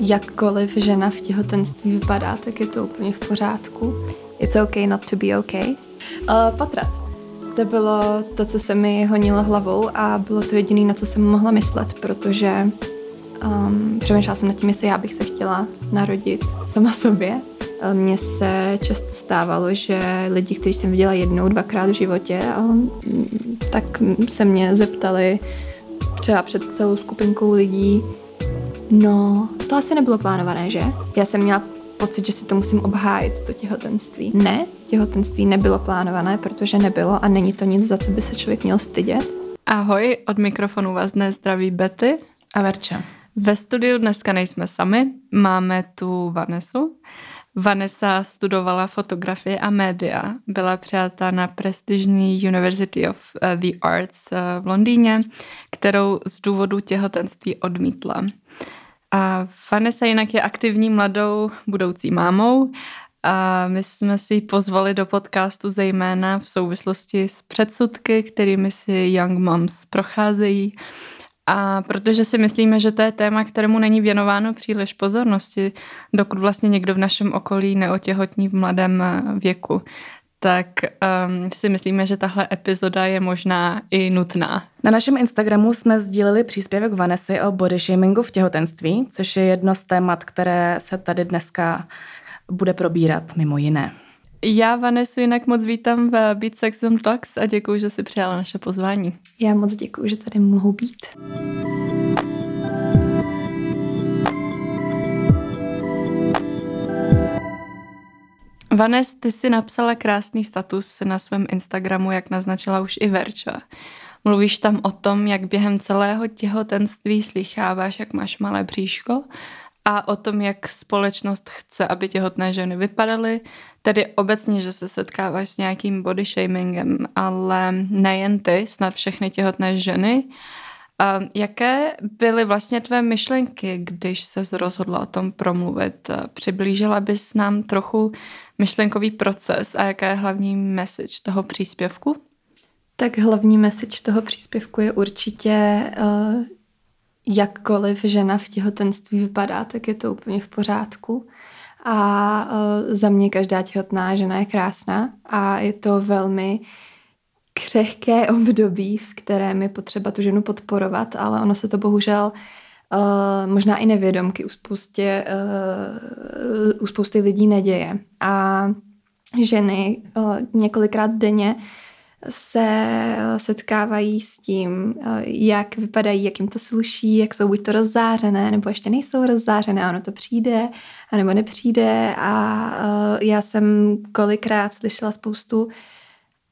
jakkoliv žena v těhotenství vypadá, tak je to úplně v pořádku. It's okay not to be okay. Uh, potrat. To bylo to, co se mi honilo hlavou a bylo to jediné, na co jsem mohla myslet, protože um, přemýšlela jsem nad tím, jestli já bych se chtěla narodit sama sobě. Mně se často stávalo, že lidi, kteří jsem viděla jednou, dvakrát v životě, tak se mě zeptali třeba před celou skupinkou lidí, no, to asi nebylo plánované, že? Já jsem měla pocit, že si to musím obhájit, to těhotenství. Ne, těhotenství nebylo plánované, protože nebylo a není to nic, za co by se člověk měl stydět. Ahoj, od mikrofonu vás dnes zdraví Betty a Verča. Ve studiu dneska nejsme sami, máme tu Vanesu. Vanessa studovala fotografii a média, byla přijata na prestižní University of eh, the Arts eh, v Londýně, kterou z důvodu těhotenství odmítla. A Vanessa jinak je aktivní mladou budoucí mámou a my jsme si ji pozvali do podcastu zejména v souvislosti s předsudky, kterými si Young Moms procházejí. A protože si myslíme, že to je téma, kterému není věnováno příliš pozornosti, dokud vlastně někdo v našem okolí neotěhotní v mladém věku tak um, si myslíme, že tahle epizoda je možná i nutná. Na našem Instagramu jsme sdíleli příspěvek Vanessy o body shamingu v těhotenství, což je jedno z témat, které se tady dneska bude probírat mimo jiné. Já Vanesu jinak moc vítám v Beat Sex and Talks a děkuji, že jsi přijala naše pozvání. Já moc děkuji, že tady mohu být. Vanes, ty si napsala krásný status na svém Instagramu, jak naznačila už i Verča. Mluvíš tam o tom, jak během celého těhotenství slycháváš, jak máš malé bříško a o tom, jak společnost chce, aby těhotné ženy vypadaly, tedy obecně, že se setkáváš s nějakým body shamingem, ale nejen ty, snad všechny těhotné ženy. A jaké byly vlastně tvé myšlenky, když se rozhodla o tom promluvit? Přiblížila bys nám trochu myšlenkový proces a jaká je hlavní message toho příspěvku? Tak hlavní message toho příspěvku je určitě, uh, jakkoliv žena v těhotenství vypadá, tak je to úplně v pořádku. A uh, za mě každá těhotná žena je krásná a je to velmi křehké období, v kterém je potřeba tu ženu podporovat, ale ono se to bohužel uh, možná i nevědomky u, spoustě, uh, u spousty lidí neděje. A ženy uh, několikrát denně se setkávají s tím, jak vypadají, jak jim to sluší, jak jsou buď to rozzářené, nebo ještě nejsou rozzářené, ono to přijde, nebo nepřijde. A já jsem kolikrát slyšela spoustu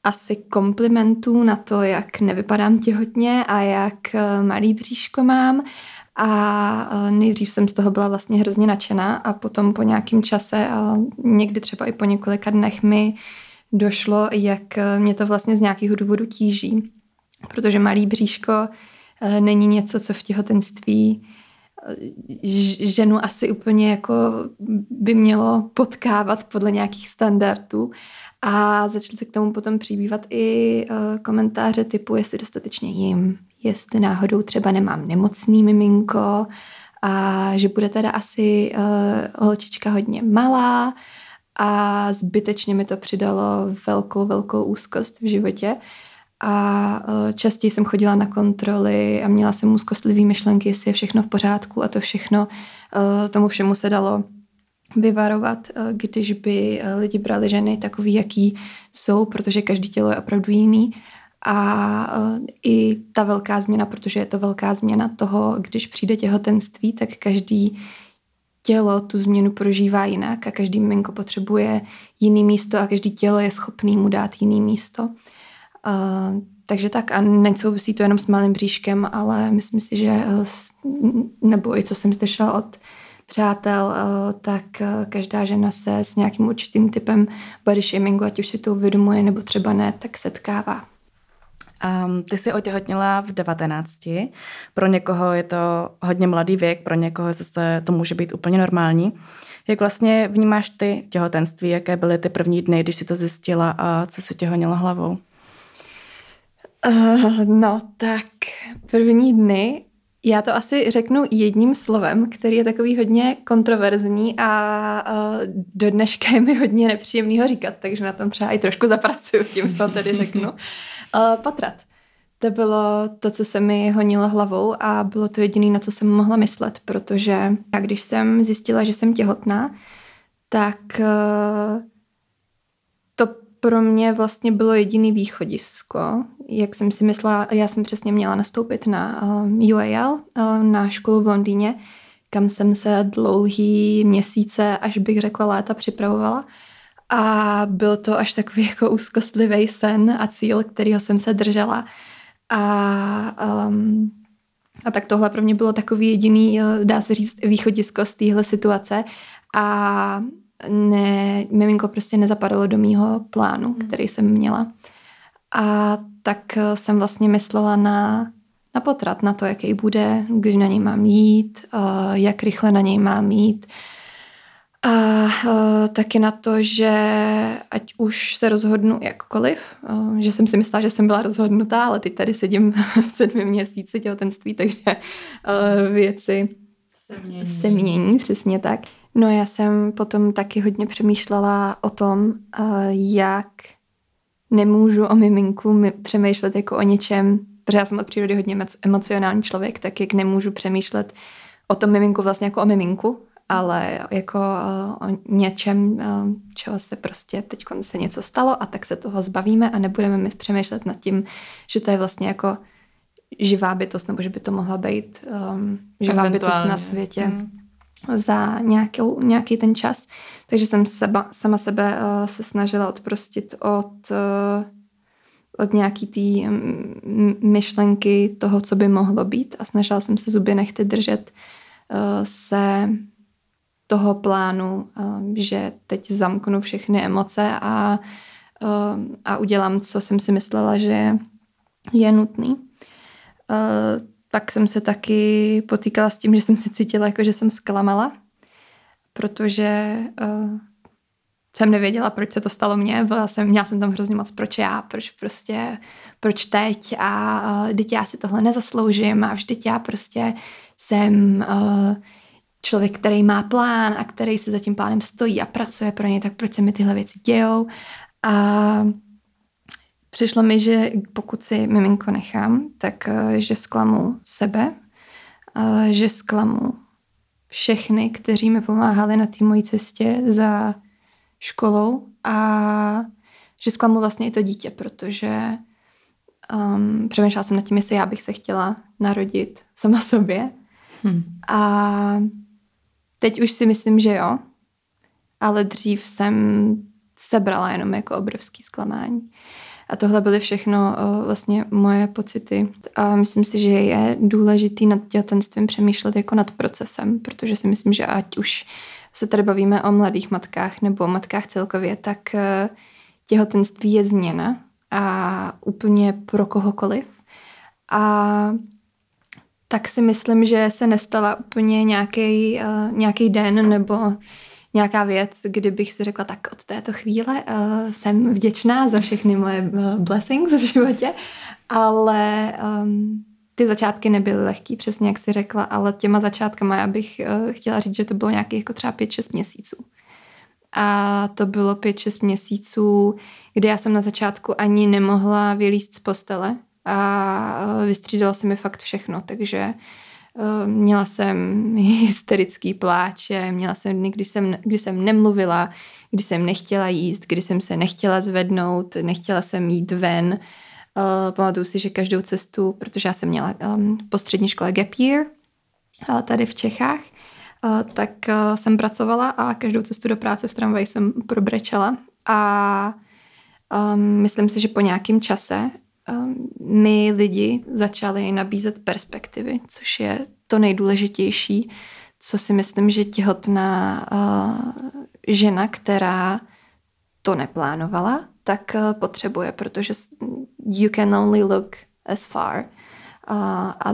asi komplimentů na to, jak nevypadám těhotně a jak malý bříško mám. A nejdřív jsem z toho byla vlastně hrozně nadšená a potom po nějakém čase, a někdy třeba i po několika dnech mi došlo, jak mě to vlastně z nějakého důvodu tíží. Protože malý bříško e, není něco, co v těhotenství e, ženu asi úplně jako by mělo potkávat podle nějakých standardů. A začaly se k tomu potom přibývat i e, komentáře typu, jestli dostatečně jim, jestli náhodou třeba nemám nemocný miminko a že bude teda asi uh, holčička hodně malá a zbytečně mi to přidalo velkou, velkou úzkost v životě. A uh, častěji jsem chodila na kontroly a měla jsem úzkostlivý myšlenky, jestli je všechno v pořádku a to všechno, uh, tomu všemu se dalo vyvarovat, když by lidi brali ženy takový, jaký jsou, protože každý tělo je opravdu jiný a e, i ta velká změna, protože je to velká změna toho, když přijde těhotenství, tak každý tělo tu změnu prožívá jinak a každý miminko potřebuje jiný místo a každý tělo je schopný mu dát jiný místo. Uh, takže tak a nesouvisí to jenom s malým bříškem, ale myslím si, že e, nebo i co jsem slyšela od přátel, tak každá žena se s nějakým určitým typem body shamingu, ať už si to uvědomuje nebo třeba ne, tak setkává. Um, ty jsi otěhotněla v 19. Pro někoho je to hodně mladý věk, pro někoho zase to může být úplně normální. Jak vlastně vnímáš ty těhotenství? Jaké byly ty první dny, když jsi to zjistila a co se tě honilo hlavou? Uh, no tak první dny Já to asi řeknu jedním slovem, který je takový hodně kontroverzní a uh, do dneška je mi hodně nepříjemný ho říkat, takže na tom třeba i trošku zapracuju, tím to tedy řeknu. Uh, patrat. To bylo to, co se mi honilo hlavou a bylo to jediné, na co jsem mohla myslet, protože já když jsem zjistila, že jsem těhotná, tak uh, to pro mě vlastně bylo jediný východisko. Jak jsem si myslela, já jsem přesně měla nastoupit na um, UAL, na školu v Londýně, kam jsem se dlouhý měsíce, až bych řekla léta, připravovala. A byl to až takový jako úzkostlivý sen a cíl, kterýho jsem se držela. A, um, a tak tohle pro mě bylo takový jediný, dá se říct, východisko z téhle situace. A ne, miminko prostě nezapadalo do mýho plánu, hmm. který jsem měla. A tak eh, jsem vlastně myslela na, na potrat, na to, jaký bude, když na něj mám jít, uh, jak rychle na něj mám jít. A uh, taky na to, že ať už se rozhodnu jakkoliv, uh, že jsem si myslela, že jsem byla rozhodnutá, ale teď tady sedím v sedmi měsíci těhotenství, takže uh, věci se mění. se mění, přesně tak. No já jsem potom taky hodně přemýšlela o tom, jak nemůžu o miminku přemýšlet jako o něčem, protože já jsem od přírody hodně emocionální člověk, tak jak nemůžu přemýšlet o tom miminku vlastně jako o miminku, ale jako o něčem, čeho se prostě teď se něco stalo a tak se toho zbavíme a nebudeme mi přemýšlet nad tím, že to je vlastně jako živá bytost, nebo že by to mohla být um, živá bytost na světě. Hmm za nějakou, nějaký ten čas. Takže jsem seba, sama sebe uh, se snažila odprostit od, uh, od nějaký té myšlenky toho, co by mohlo být a snažila jsem se zuby nechty držet uh, se toho plánu, uh, že teď zamknu všechny emoce a, uh, a udělám, co jsem si myslela, že je nutný. Uh, pak jsem se taky potýkala s tím, že jsem se cítila jako, že jsem zklamala, protože uh, jsem nevěděla, proč se to stalo mně. Byla jsem, měla jsem tam hrozně moc, proč já, proč prostě, proč teď a uh, teď já si tohle nezasloužím a vždyť já prostě jsem uh, člověk, který má plán a který se za tím plánem stojí a pracuje pro ně, tak proč se mi tyhle věci dějou. A Přišlo mi, že pokud si miminko nechám, tak eh, že zklamu sebe, že zklamu všechny, kteří mi pomáhali na té mojí cestě za školou a že zklamu vlastně i to dítě, protože um, přemýšlela jsem nad tím, jestli já bych se chtěla narodit sama sobě. Hmm. A teď už si myslím, že jo, ale dřív jsem sebrala jenom jako obrovský zklamání. A tohle byly všechno vlastně moje pocity. A myslím si, že je důležitý nad těhotenstvím přemýšlet jako nad procesem, protože si myslím, že ať už se tady bavíme o mladých matkách nebo o matkách celkově, tak e, těhotenství je změna a úplně pro kohokoliv. A tak si myslím, že se nestala úplně nějaký, uh, nějaký den nebo nějaká věc, kdybych si řekla, tak od této chvíle uh, jsem vděčná za všechny moje uh, blessings v životě, ale um, ty začátky nebyly lehký, přesně jak si řekla, ale těma začátkama já bych uh, chtěla říct, že to bylo nějakých jako třeba 5-6 měsíců. A to bylo 5-6 měsíců, kdy já jsem na začátku ani nemohla vylíst z postele a vystřídalo se mi fakt všechno, takže Eh, měla jsem hysterický pláče, měla jsem dny, kdy jsem, kdy jsem nemluvila, kdy jsem nechtěla jíst, kdy jsem se nechtěla zvednout, nechtěla jsem jít ven. Uh, pamatuju si, že každou cestu, protože já jsem měla um, po střední škole gap year tady v Čechách, tak jsem pracovala a každou cestu do práce v tramvaji jsem probrečela a um, myslím si, že po nějakém čase my lidi začali nabízet perspektivy, což je to nejdůležitější, co si myslím, že těhotná uh, žena, která to neplánovala, tak uh, potřebuje, protože you can only look as far. A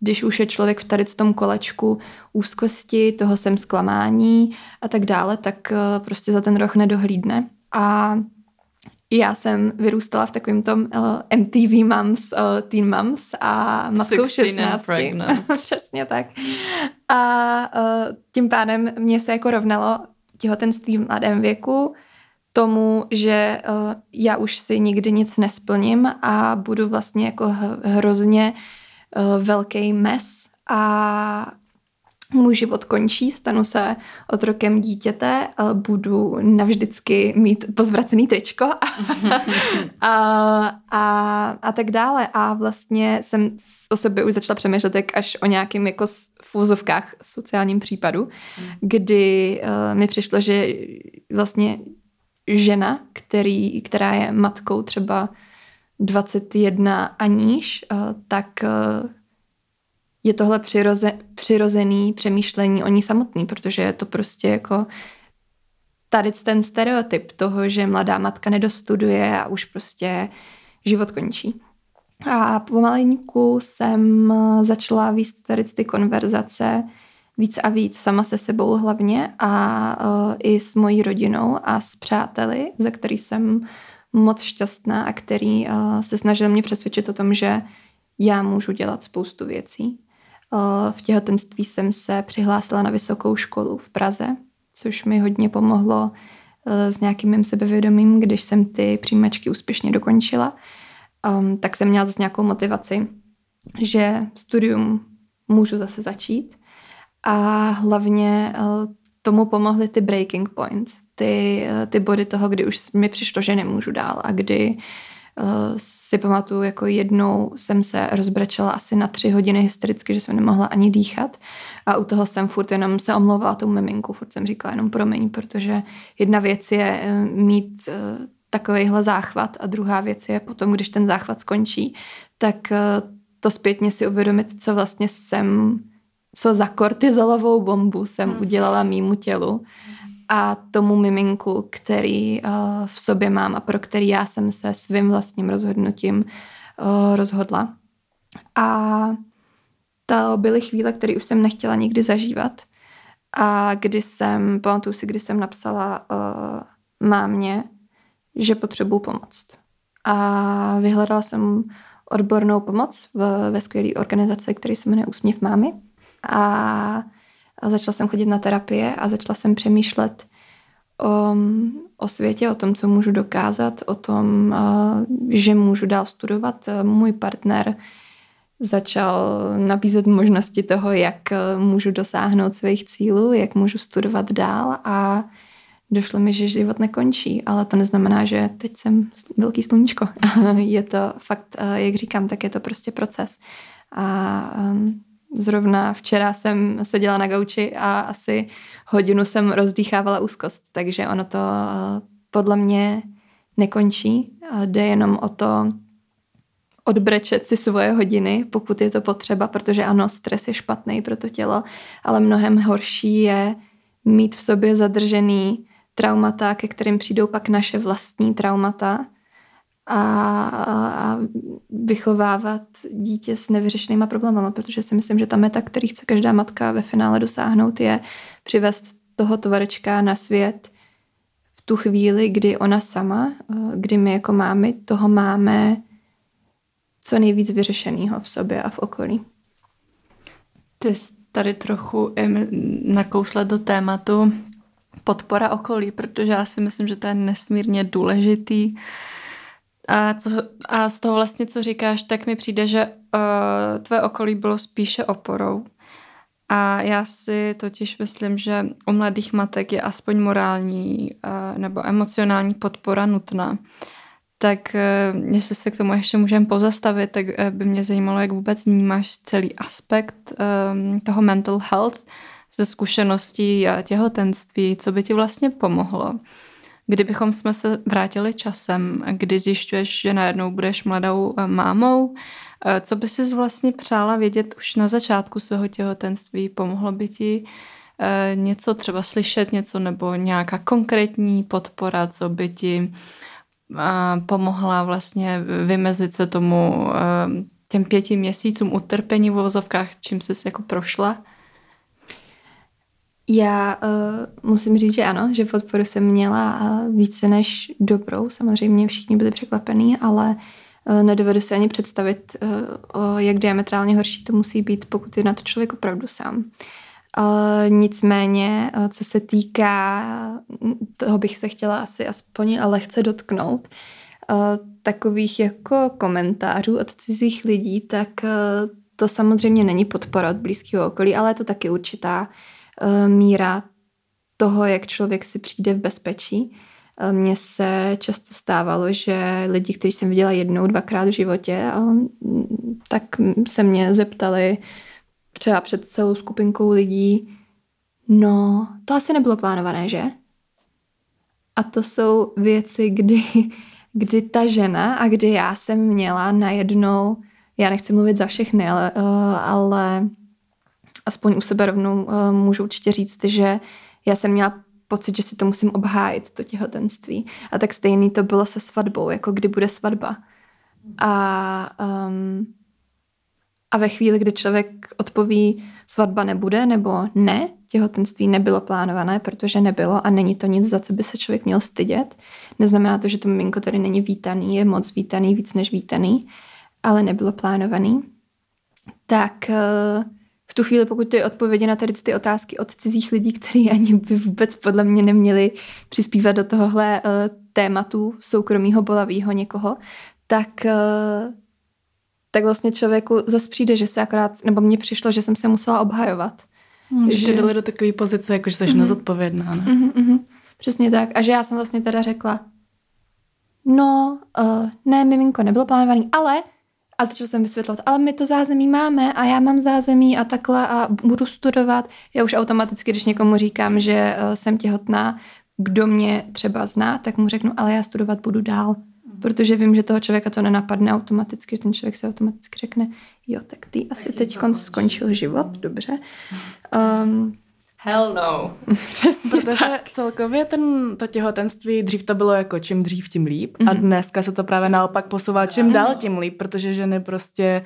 když už je člověk v tady v tom kolečku úzkosti, toho sem zklamání a tak dále, tak uh, prostě za ten roh nedohlídne. A Já jsem vyrůstala v takovém tom uh, MTV Moms, uh, Teen Moms a matkou 16. Přesně tak. A uh, tím pádem mě se jako rovnalo těhotenství v mladém věku tomu, že uh, já už si nikdy nic nesplním a budu vlastně jako hrozně uh, velký mes a můj život končí, stanu se otrokem dítěte, budu navždycky mít pozvracený tričko a, a, a, a tak dále. A vlastně jsem o sobě už začala přemýšlet jak až o nějakém jako v úzovkách sociálním případu, mm. kdy uh, mi přišlo, že vlastně žena, který, která je matkou třeba 21 a níž, uh, tak uh, je tohle přiroze, přirozený přemýšlení o ní samotný, protože je to prostě jako tady ten stereotyp toho, že mladá matka nedostuduje a už prostě život končí. A pomalinku jsem začala víc tady ty konverzace víc a víc sama se sebou hlavně a uh, i s mojí rodinou a s přáteli, za který jsem moc šťastná a který uh, se snažil mě přesvědčit o tom, že já můžu dělat spoustu věcí. V těhotenství jsem se přihlásila na vysokou školu v Praze, což mi hodně pomohlo s nějakým mým sebevědomím, když jsem ty přijímačky úspěšně dokončila. Tak jsem měla zase nějakou motivaci, že studium můžu zase začít. A hlavně tomu pomohly ty breaking points, ty, ty body toho, kdy už mi přišlo, že nemůžu dál a kdy uh, si pamatuju, jako jednou jsem se rozbrečela asi na tři hodiny hystericky, že jsem nemohla ani dýchat. A u toho jsem furt jenom se omlouvala tomu miminku, furt jsem říkala jenom promiň, protože jedna věc je uh, mít uh, takovýhle záchvat a druhá věc je potom, když ten záchvat skončí, tak to zpětně si uvědomit, co vlastně jsem, co za kortizolovou bombu jsem hmm. udělala mýmu tělu a tomu miminku, který uh, v sobě mám a pro který já jsem se svým vlastním rozhodnutím uh, rozhodla. A to byly chvíle, které už jsem nechtěla nikdy zažívat. A kdy jsem, pamatuju si, kdy jsem napsala uh, mámě, že potřebuju pomoc. A vyhledala jsem odbornou pomoc v, ve skvělé organizaci, který se jmenuje Úsměv mámy. A a začala jsem chodit na terapie a začala jsem přemýšlet o, o světě, o tom, co můžu dokázat, o tom, že můžu dál studovat. Můj partner začal nabízet možnosti toho, jak můžu dosáhnout svých cílů, jak můžu studovat dál a došlo mi, že život nekončí, ale to neznamená, že teď jsem velký sluníčko. je to fakt, jak říkám, tak je to prostě proces. A Zrovna včera jsem seděla na gauči a asi hodinu jsem rozdýchávala úzkost, takže ono to eh, podle mě nekončí. Jde jenom o to odbrečet si svoje hodiny, pokud je to potřeba, protože ano, stres je špatný pro to tělo, ale mnohem horší je mít v sobě zadržený traumata, ke kterým přijdou pak naše vlastní traumata a, a vychovávat dítě s nevyřešenýma problémama, protože si myslím, že ta meta, který chce každá matka ve finále dosáhnout, je přivést toho tvarečka na svět v tu chvíli, kdy ona sama, kdy my jako mámy toho máme co nejvíc vyřešeného v sobě a v okolí. Ty jsi tady trochu nakousle do tématu podpora okolí, protože já si myslím, že to je nesmírně důležitý a, co, a z toho vlastně, co říkáš, tak mi přijde, že uh, tvé okolí bylo spíše oporou. A já si totiž myslím, že u mladých matek je aspoň morální uh, nebo emocionální podpora nutná. Tak uh, jestli se k tomu ještě můžeme pozastavit, tak uh, by mě zajímalo, jak vůbec vnímáš celý aspekt um, toho mental health ze zkušeností a těhotenství, co by ti vlastně pomohlo Kdybychom jsme se vrátili časem, kdy zjišťuješ, že najednou budeš mladou eh, mámou, eh, co by si vlastně přála vědět už na začátku svého těhotenství? Pomohlo by ti eh, něco třeba slyšet něco nebo nějaká konkrétní podpora, co by ti pomohla vlastně vymezit se tomu těm pěti měsícům utrpení v vozovkách, čím jsi jako prošla? Já uh, musím říct, že ano, že podporu jsem měla uh, více než dobrou. Samozřejmě všichni byli překvapení, ale uh, nedovedu si ani představit, uh, jak diametrálně horší to musí být, pokud je na to člověk opravdu sám. Uh, nicméně, uh, co se týká, toho bych se chtěla asi aspoň lehce dotknout, uh, takových jako komentářů od cizích lidí, tak to samozřejmě není podpora od blízkého okolí, ale je to taky určitá uh, míra toho, jak člověk si přijde v bezpečí. Uh, mně se často stávalo, že lidi, kteří jsem viděla jednou, dvakrát v životě, tak se mě zeptali třeba před celou skupinkou lidí, no, to asi nebylo plánované, že? A to jsou věci, kdy, kdy ta žena a kdy já jsem měla najednou já nechci mluvit za všechny, ale, uh, ale aspoň u sebe rovnou uh, můžu určitě říct, že já jsem měla pocit, že si to musím obhájit, to těhotenství. A tak stejný to bylo se svatbou, jako kdy bude svatba. A, um, a ve chvíli, kdy člověk odpoví, svatba nebude, nebo ne, těhotenství nebylo plánované, protože nebylo a není to nic, za co by se člověk měl stydět. Neznamená to, že to miminko tady není vítaný, je moc vítaný, víc než vítaný ale nebylo plánovaný, tak eh, v tu chvíli, pokud ty odpovědi na tady ty otázky od cizích lidí, kteří ani by vůbec podle mě neměli přispívat do tohohle eh, tématu soukromího bolavého někoho, tak, eh, tak vlastně člověku zase přijde, že se akorát, nebo mně přišlo, že jsem se musela obhajovat. Hmm, že, že tě dali do takové pozice, jako že jsi mm-hmm. nezodpovědná. Ne? Mm-hmm, mm-hmm. Přesně tak. A že já jsem vlastně teda řekla, no, uh, ne, miminko, nebylo plánovaný, ale a začal jsem vysvětlovat, ale my to zázemí máme a já mám zázemí a takhle a budu studovat. Já už automaticky, když někomu říkám, že uh, jsem těhotná, kdo mě třeba zná, tak mu řeknu, ale já studovat budu dál. Protože vím, že toho člověka to nenapadne automaticky, že ten člověk se automaticky řekne, jo, tak ty asi teď skončil život, dobře. Um, Hell no. Přesně Protože tak. celkově ten, to těhotenství, dřív to bylo jako čím dřív, tím líp. Mm-hmm. A mhm. dneska se to právě naopak posouvá čím dál, tím líp, protože ženy prostě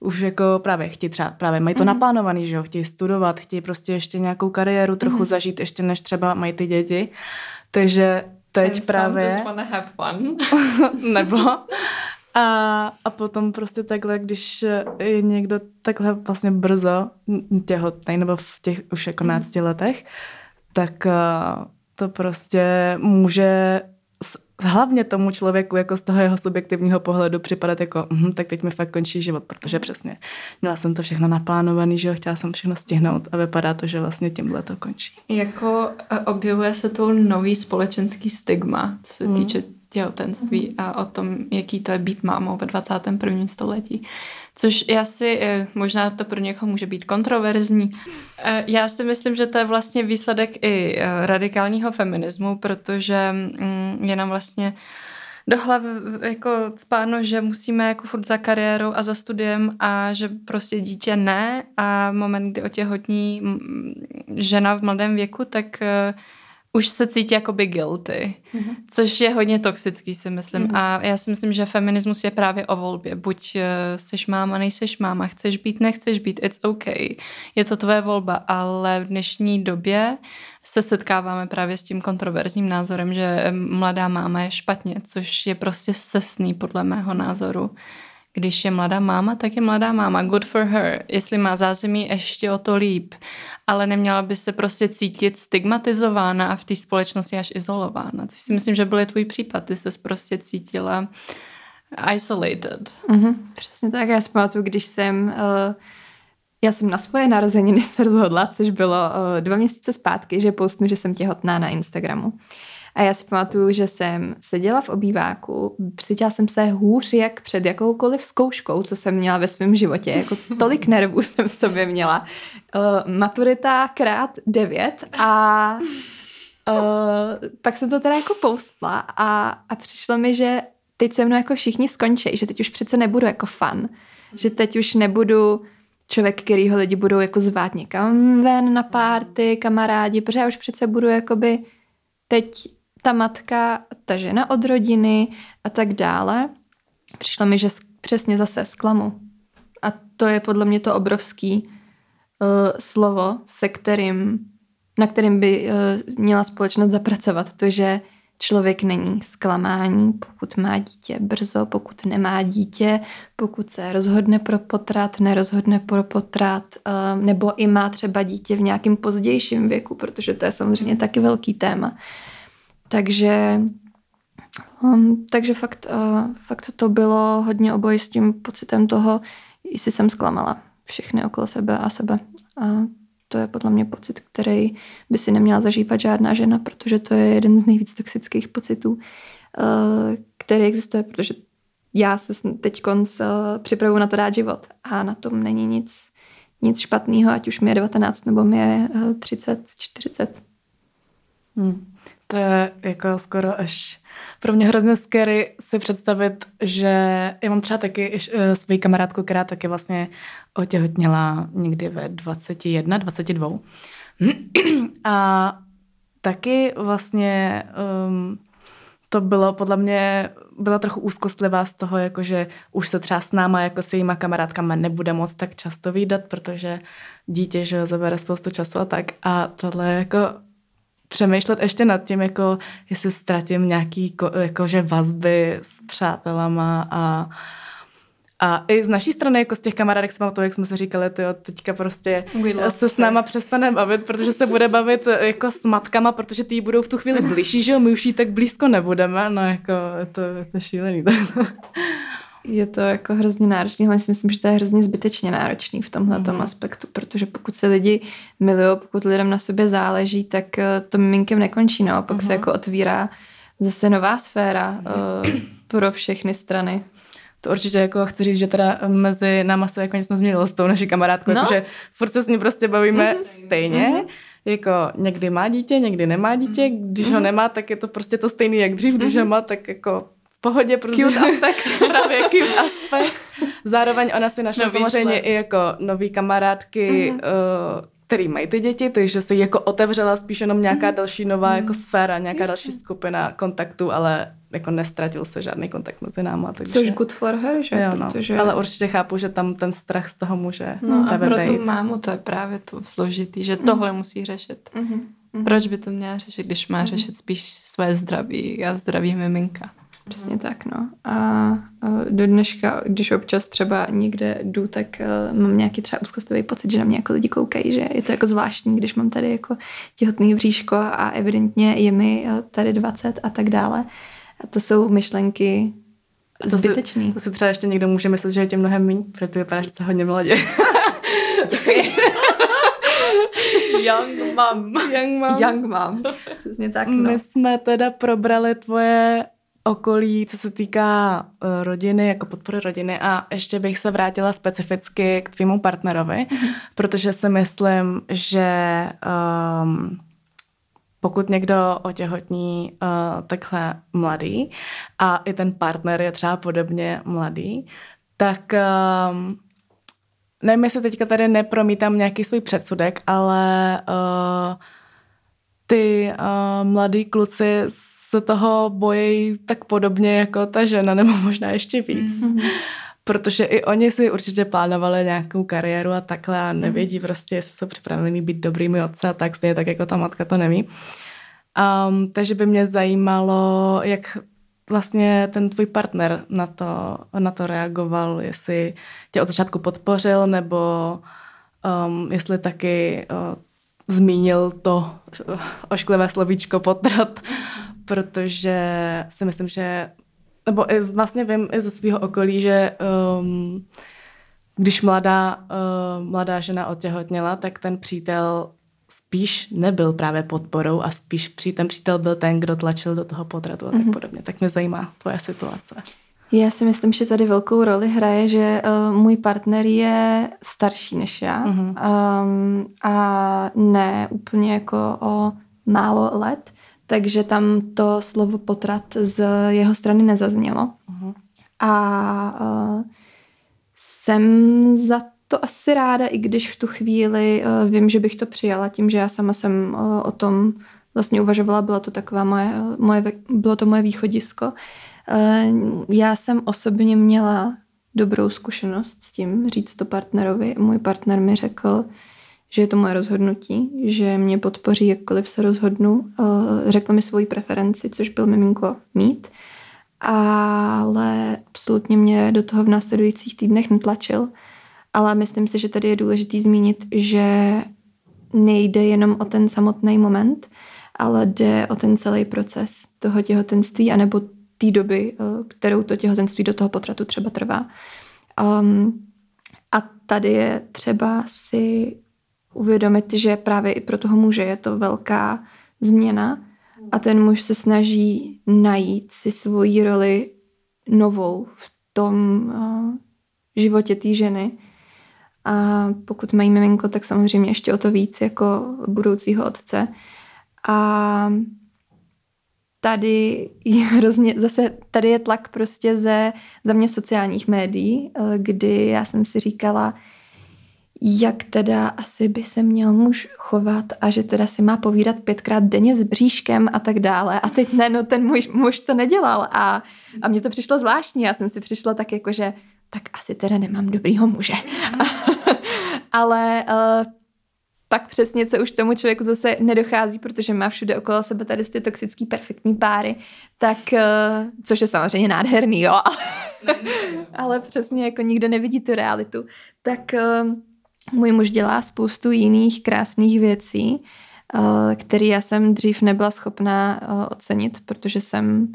už jako právě chtějí třeba, právě mají to mm-hmm. naplánovaný, že jo, chtějí studovat, chtějí prostě ještě nějakou kariéru trochu mm-hmm. zažít, ještě než třeba mají ty děti. Takže teď And právě... Some just wanna have fun. nebo a, a potom prostě takhle, když je někdo takhle vlastně brzo těhotný, nebo v těch už jako mhm. nácti letech, tak to prostě může hlavně tomu člověku jako z toho jeho subjektivního pohledu připadat jako, hm, tak teď mi fakt končí život, protože přesně měla jsem to všechno naplánované, že jo, chtěla jsem všechno stihnout a vypadá to, že vlastně tímhle to končí. Jako objevuje se tu nový společenský stigma, co se hmm. Těhotenství mm. a o tom, jaký to je být mámou ve 21. století. Což já si, eh, možná to pro někoho může být kontroverzní, eh, já si myslím, že to je vlastně výsledek i eh, radikálního feminismu, protože mm, je nám vlastně do hlavy jako spáno, že musíme jako furt za kariérou a za studiem a že prostě dítě ne a moment, kdy otěhotní žena v mladém věku, tak už se cítí jakoby guilty, mm-hmm. což je hodně toxický, si myslím. Mm-hmm. A já si myslím, že feminismus je právě o volbě. Buď uh, seš máma, nejseš máma, chceš být, nechceš být, it's okay. Je to tvoje volba, ale v dnešní době se setkáváme právě s tím kontroverzním názorem, že mladá máma je špatně, což je prostě cestný podle mého názoru. Když je mladá máma, tak je mladá máma. Good for her. Jestli má zázemí, ještě o to líp. Ale neměla by se prostě cítit stigmatizována a v té společnosti až izolována. Což si myslím, že byl tvůj případ. Ty se prostě cítila isolated. Mm-hmm, přesně tak. Já si pamatuju, když jsem... Uh, já jsem na svoje narozeniny se rozhodla, což bylo uh, dva měsíce zpátky, že postnu, že jsem těhotná na Instagramu. A já si pamatuju, že jsem seděla v obýváku, cítila jsem se hůř jak před jakoukoliv zkouškou, co jsem měla ve svém životě. Jako tolik nervů jsem v sobě měla. Uh, maturita krát devět a uh, pak jsem to teda jako poustla a, a přišlo mi, že teď se mnou jako všichni skončí, že teď už přece nebudu jako fan, že teď už nebudu člověk, kterýho lidi budou jako zvát někam ven na párty, kamarádi, protože já už přece budu jakoby teď ta matka, ta žena od rodiny a tak dále. Přišlo mi, že přesně zase zklamu. A to je podle mě to obrovský uh, slovo, se kterým na kterým by uh, měla společnost zapracovat. To, že člověk není zklamání, pokud má dítě brzo, pokud nemá dítě, pokud se rozhodne pro potrat, nerozhodne pro potrat, uh, nebo i má třeba dítě v nějakém pozdějším věku, protože to je samozřejmě taky velký téma. Takže Um, takže fakt, uh, fakt to bylo hodně obojí s tím pocitem toho, jestli jsem zklamala všechny okolo sebe a sebe. A to je podle mě pocit, který by si neměla zažívat žádná žena, protože to je jeden z nejvíc toxických pocitů, uh, který existuje, protože já se teď konc uh, připravuju na to dát život a na tom není nic, nic špatného, ať už mi je 19 nebo mi je uh, 30, 40. Hmm. To je jako skoro až pro mě hrozně scary si představit, že já mám třeba taky uh, svou kamarádku, která taky vlastně otěhotněla někdy ve 21, 22. A taky vlastně um, to bylo podle mě, byla trochu úzkostlivá z toho, jakože už se třeba s náma, jako s jejíma kamarádkama nebude moc tak často výdat, protože dítě, že zabere spoustu času a tak. A tohle jako přemýšlet ještě nad tím, jako jestli ztratím nějaký jakože vazby s přátelama a a i z naší strany, jako z těch kamarádek, jsme to, jak jsme se říkali, tyjo, teďka prostě se s náma přestane bavit, protože se bude bavit jako s matkama, protože ty budou v tu chvíli blížší, že jo, my už jí tak blízko nebudeme, no jako je to, je to šílený. Je to jako hrozně náročný, ale si myslím, že to je hrozně zbytečně náročný v tomhle mm. aspektu, protože pokud se lidi milují, pokud lidem na sobě záleží, tak eh, to miminkem nekončí, no, pak mm. se mhm. jako otvírá zase nová sféra uh, pro všechny strany. To určitě jako chci říct, že teda mezi náma se jako nic nezměnilo s tou naší kamarádkou, no. jakože furt se s ní prostě bavíme mm. stejně. Mm. Jako někdy má dítě, někdy nemá dítě, když mm. ho nemá, tak je to prostě to stejný jak dřív, když mm. ho má, tak jako pohodě, protože... Cute aspekt. právě cute aspekt. Zároveň ona si našla nový samozřejmě i jako nový kamarádky, mm-hmm. uh, který mají ty děti, takže se jako otevřela spíš jenom nějaká mm-hmm. další nová mm-hmm. jako sféra, nějaká Ještě. další skupina kontaktů, ale jako nestratil se žádný kontakt mezi náma. Takže... Což good for her, že? Jo, no. Protože... Ale určitě chápu, že tam ten strach z toho může No a pro tu mámu to je právě to složitý, že tohle mm. musí řešit. Mm-hmm. Proč by to měla řešit, když má mm-hmm. řešit spíš své zdraví a zdraví miminka? Přesně tak, no. A do dneška, když občas třeba někde jdu, tak uh, mám nějaký třeba úzkostlivý pocit, že na mě jako lidi koukají, že je to jako zvláštní, když mám tady jako těhotný vříško a evidentně je mi uh, tady 20 a tak dále. A to jsou myšlenky a to zbytečný. Si, to si třeba ještě někdo může myslet, že je tě mnohem méně, protože ty vypadáš se hodně mladě. Young mom. Young mom. Young mom. Přesně tak, no. My jsme teda probrali tvoje okolí, co se týká uh, rodiny, jako podpory rodiny a ještě bych se vrátila specificky k tvýmu partnerovi, mm-hmm. protože si myslím, že um, pokud někdo otěhotní uh, takhle mladý a i ten partner je třeba podobně mladý, tak um, nevím, jestli teďka tady nepromítám nějaký svůj předsudek, ale uh, ty uh, mladý kluci se toho bojí tak podobně jako ta žena, nebo možná ještě víc. Mm-hmm. Protože i oni si určitě plánovali nějakou kariéru a takhle a nevědí mm-hmm. prostě, jestli jsou připraveni být dobrými otce a tak stejně tak jako ta matka to neví. Um, takže by mě zajímalo, jak vlastně ten tvůj partner na to, na to reagoval, jestli tě od začátku podpořil, nebo um, jestli taky uh, zmínil to ošklivé slovíčko potrat, protože si myslím, že nebo i vlastně vím i ze svého okolí, že um, když mladá, uh, mladá žena otěhotněla, tak ten přítel spíš nebyl právě podporou a spíš pří, ten přítel byl ten, kdo tlačil do toho potratu a tak mm-hmm. podobně. Tak mě zajímá tvoje situace. Já si myslím, že tady velkou roli hraje, že uh, můj partner je starší než já mm-hmm. um, a ne úplně jako o málo let, takže tam to slovo potrat z jeho strany nezaznělo. Uh-huh. A uh, jsem za to asi ráda, i když v tu chvíli uh, vím, že bych to přijala tím, že já sama jsem uh, o tom vlastně uvažovala, bylo to taková moje, moje bylo to moje východisko. Uh, já jsem osobně měla dobrou zkušenost s tím říct to partnerovi. Můj partner mi řekl, že je to moje rozhodnutí, že mě podpoří, jakkoliv se rozhodnu. Eh, řekl mi svoji preferenci, což byl miminko mít, ale absolutně mě do toho v následujících týdnech netlačil. Ale myslím si, že tady je důležitý zmínit, že nejde jenom o ten samotný moment, ale jde o ten celý proces toho těhotenství anebo té doby, eh, kterou to těhotenství do toho potratu třeba trvá. Um, a tady je třeba si uvědomit, že právě i pro toho muže je to velká změna a ten muž se snaží najít si svoji roli novou v tom uh, životě té ženy. A pokud mají miminko, tak samozřejmě ještě o to víc jako budoucího otce. A tady je hrozně, zase tady je tlak prostě ze za mě sociálních médií, eh, kdy já jsem si říkala, jak teda asi by se měl muž chovat a že teda si má povídat pětkrát denně s bříškem a tak dále. A teď ne, no ten muž, muž to nedělal a, a mně to přišlo zvláštní. Já jsem si přišla tak jako, že tak asi teda nemám dobrýho muže. Ale uh, pak přesně, co už tomu člověku zase nedochází, protože má všude okolo sebe tady ty toxický perfektní páry, tak, uh, což je samozřejmě nádherný, jo, ale přesně jako nikdo nevidí tu realitu, tak uh, můj muž dělá spoustu jiných krásných věcí, uh, které já jsem dřív nebyla schopná uh, ocenit, protože jsem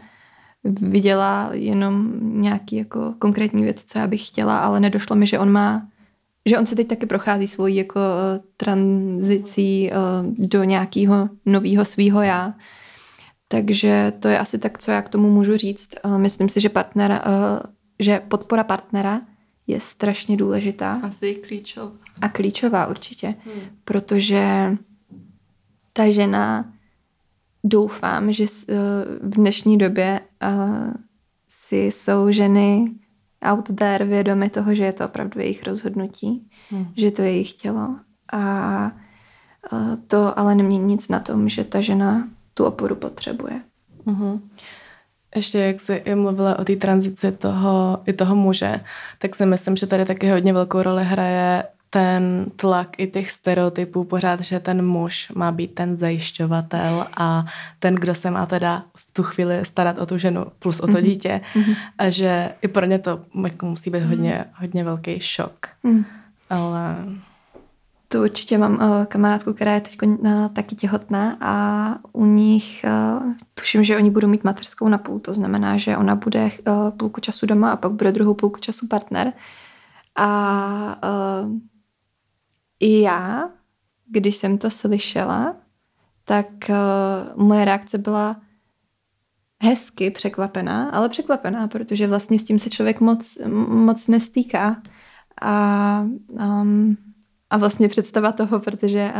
viděla jenom nějaký jako konkrétní věci, co já bych chtěla, ale nedošlo mi, že on má že on se teď taky prochází svojí jako uh, tranzicí do nějakého nového svého já. Takže to je asi tak, co já k tomu můžu říct. Myslím si, že partner, že podpora partnera je strašně důležitá. Asi klíčová. A klíčová určitě, hmm. protože ta žena doufám, že v dnešní době si jsou ženy out there vědomi toho, že je to opravdu jejich rozhodnutí, hmm. že to je jejich tělo. A to ale nemění nic na tom, že ta žena tu oporu potřebuje. Mm-hmm. Ještě jak jsi mluvila o té tranzici toho, i toho muže, tak si myslím, že tady taky hodně velkou roli hraje ten tlak i těch stereotypů pořád, že ten muž má být ten zajišťovatel a ten, kdo se má teda v tu chvíli starat o tu ženu plus o to mm-hmm. dítě mm-hmm. a že i pro ně to jako musí být hodně, mm-hmm. hodně velký šok. Mm. Ale... Tu určitě mám uh, kamarádku, která je teď uh, taky těhotná a u nich uh, tuším, že oni budou mít mateřskou na půl, to znamená, že ona bude uh, půlku času doma a pak bude druhou půlku času partner. A uh, i já, když jsem to slyšela, tak uh, moje reakce byla hezky překvapená, ale překvapená, protože vlastně s tím se člověk moc, moc nestýká. A, um, a vlastně představa toho, protože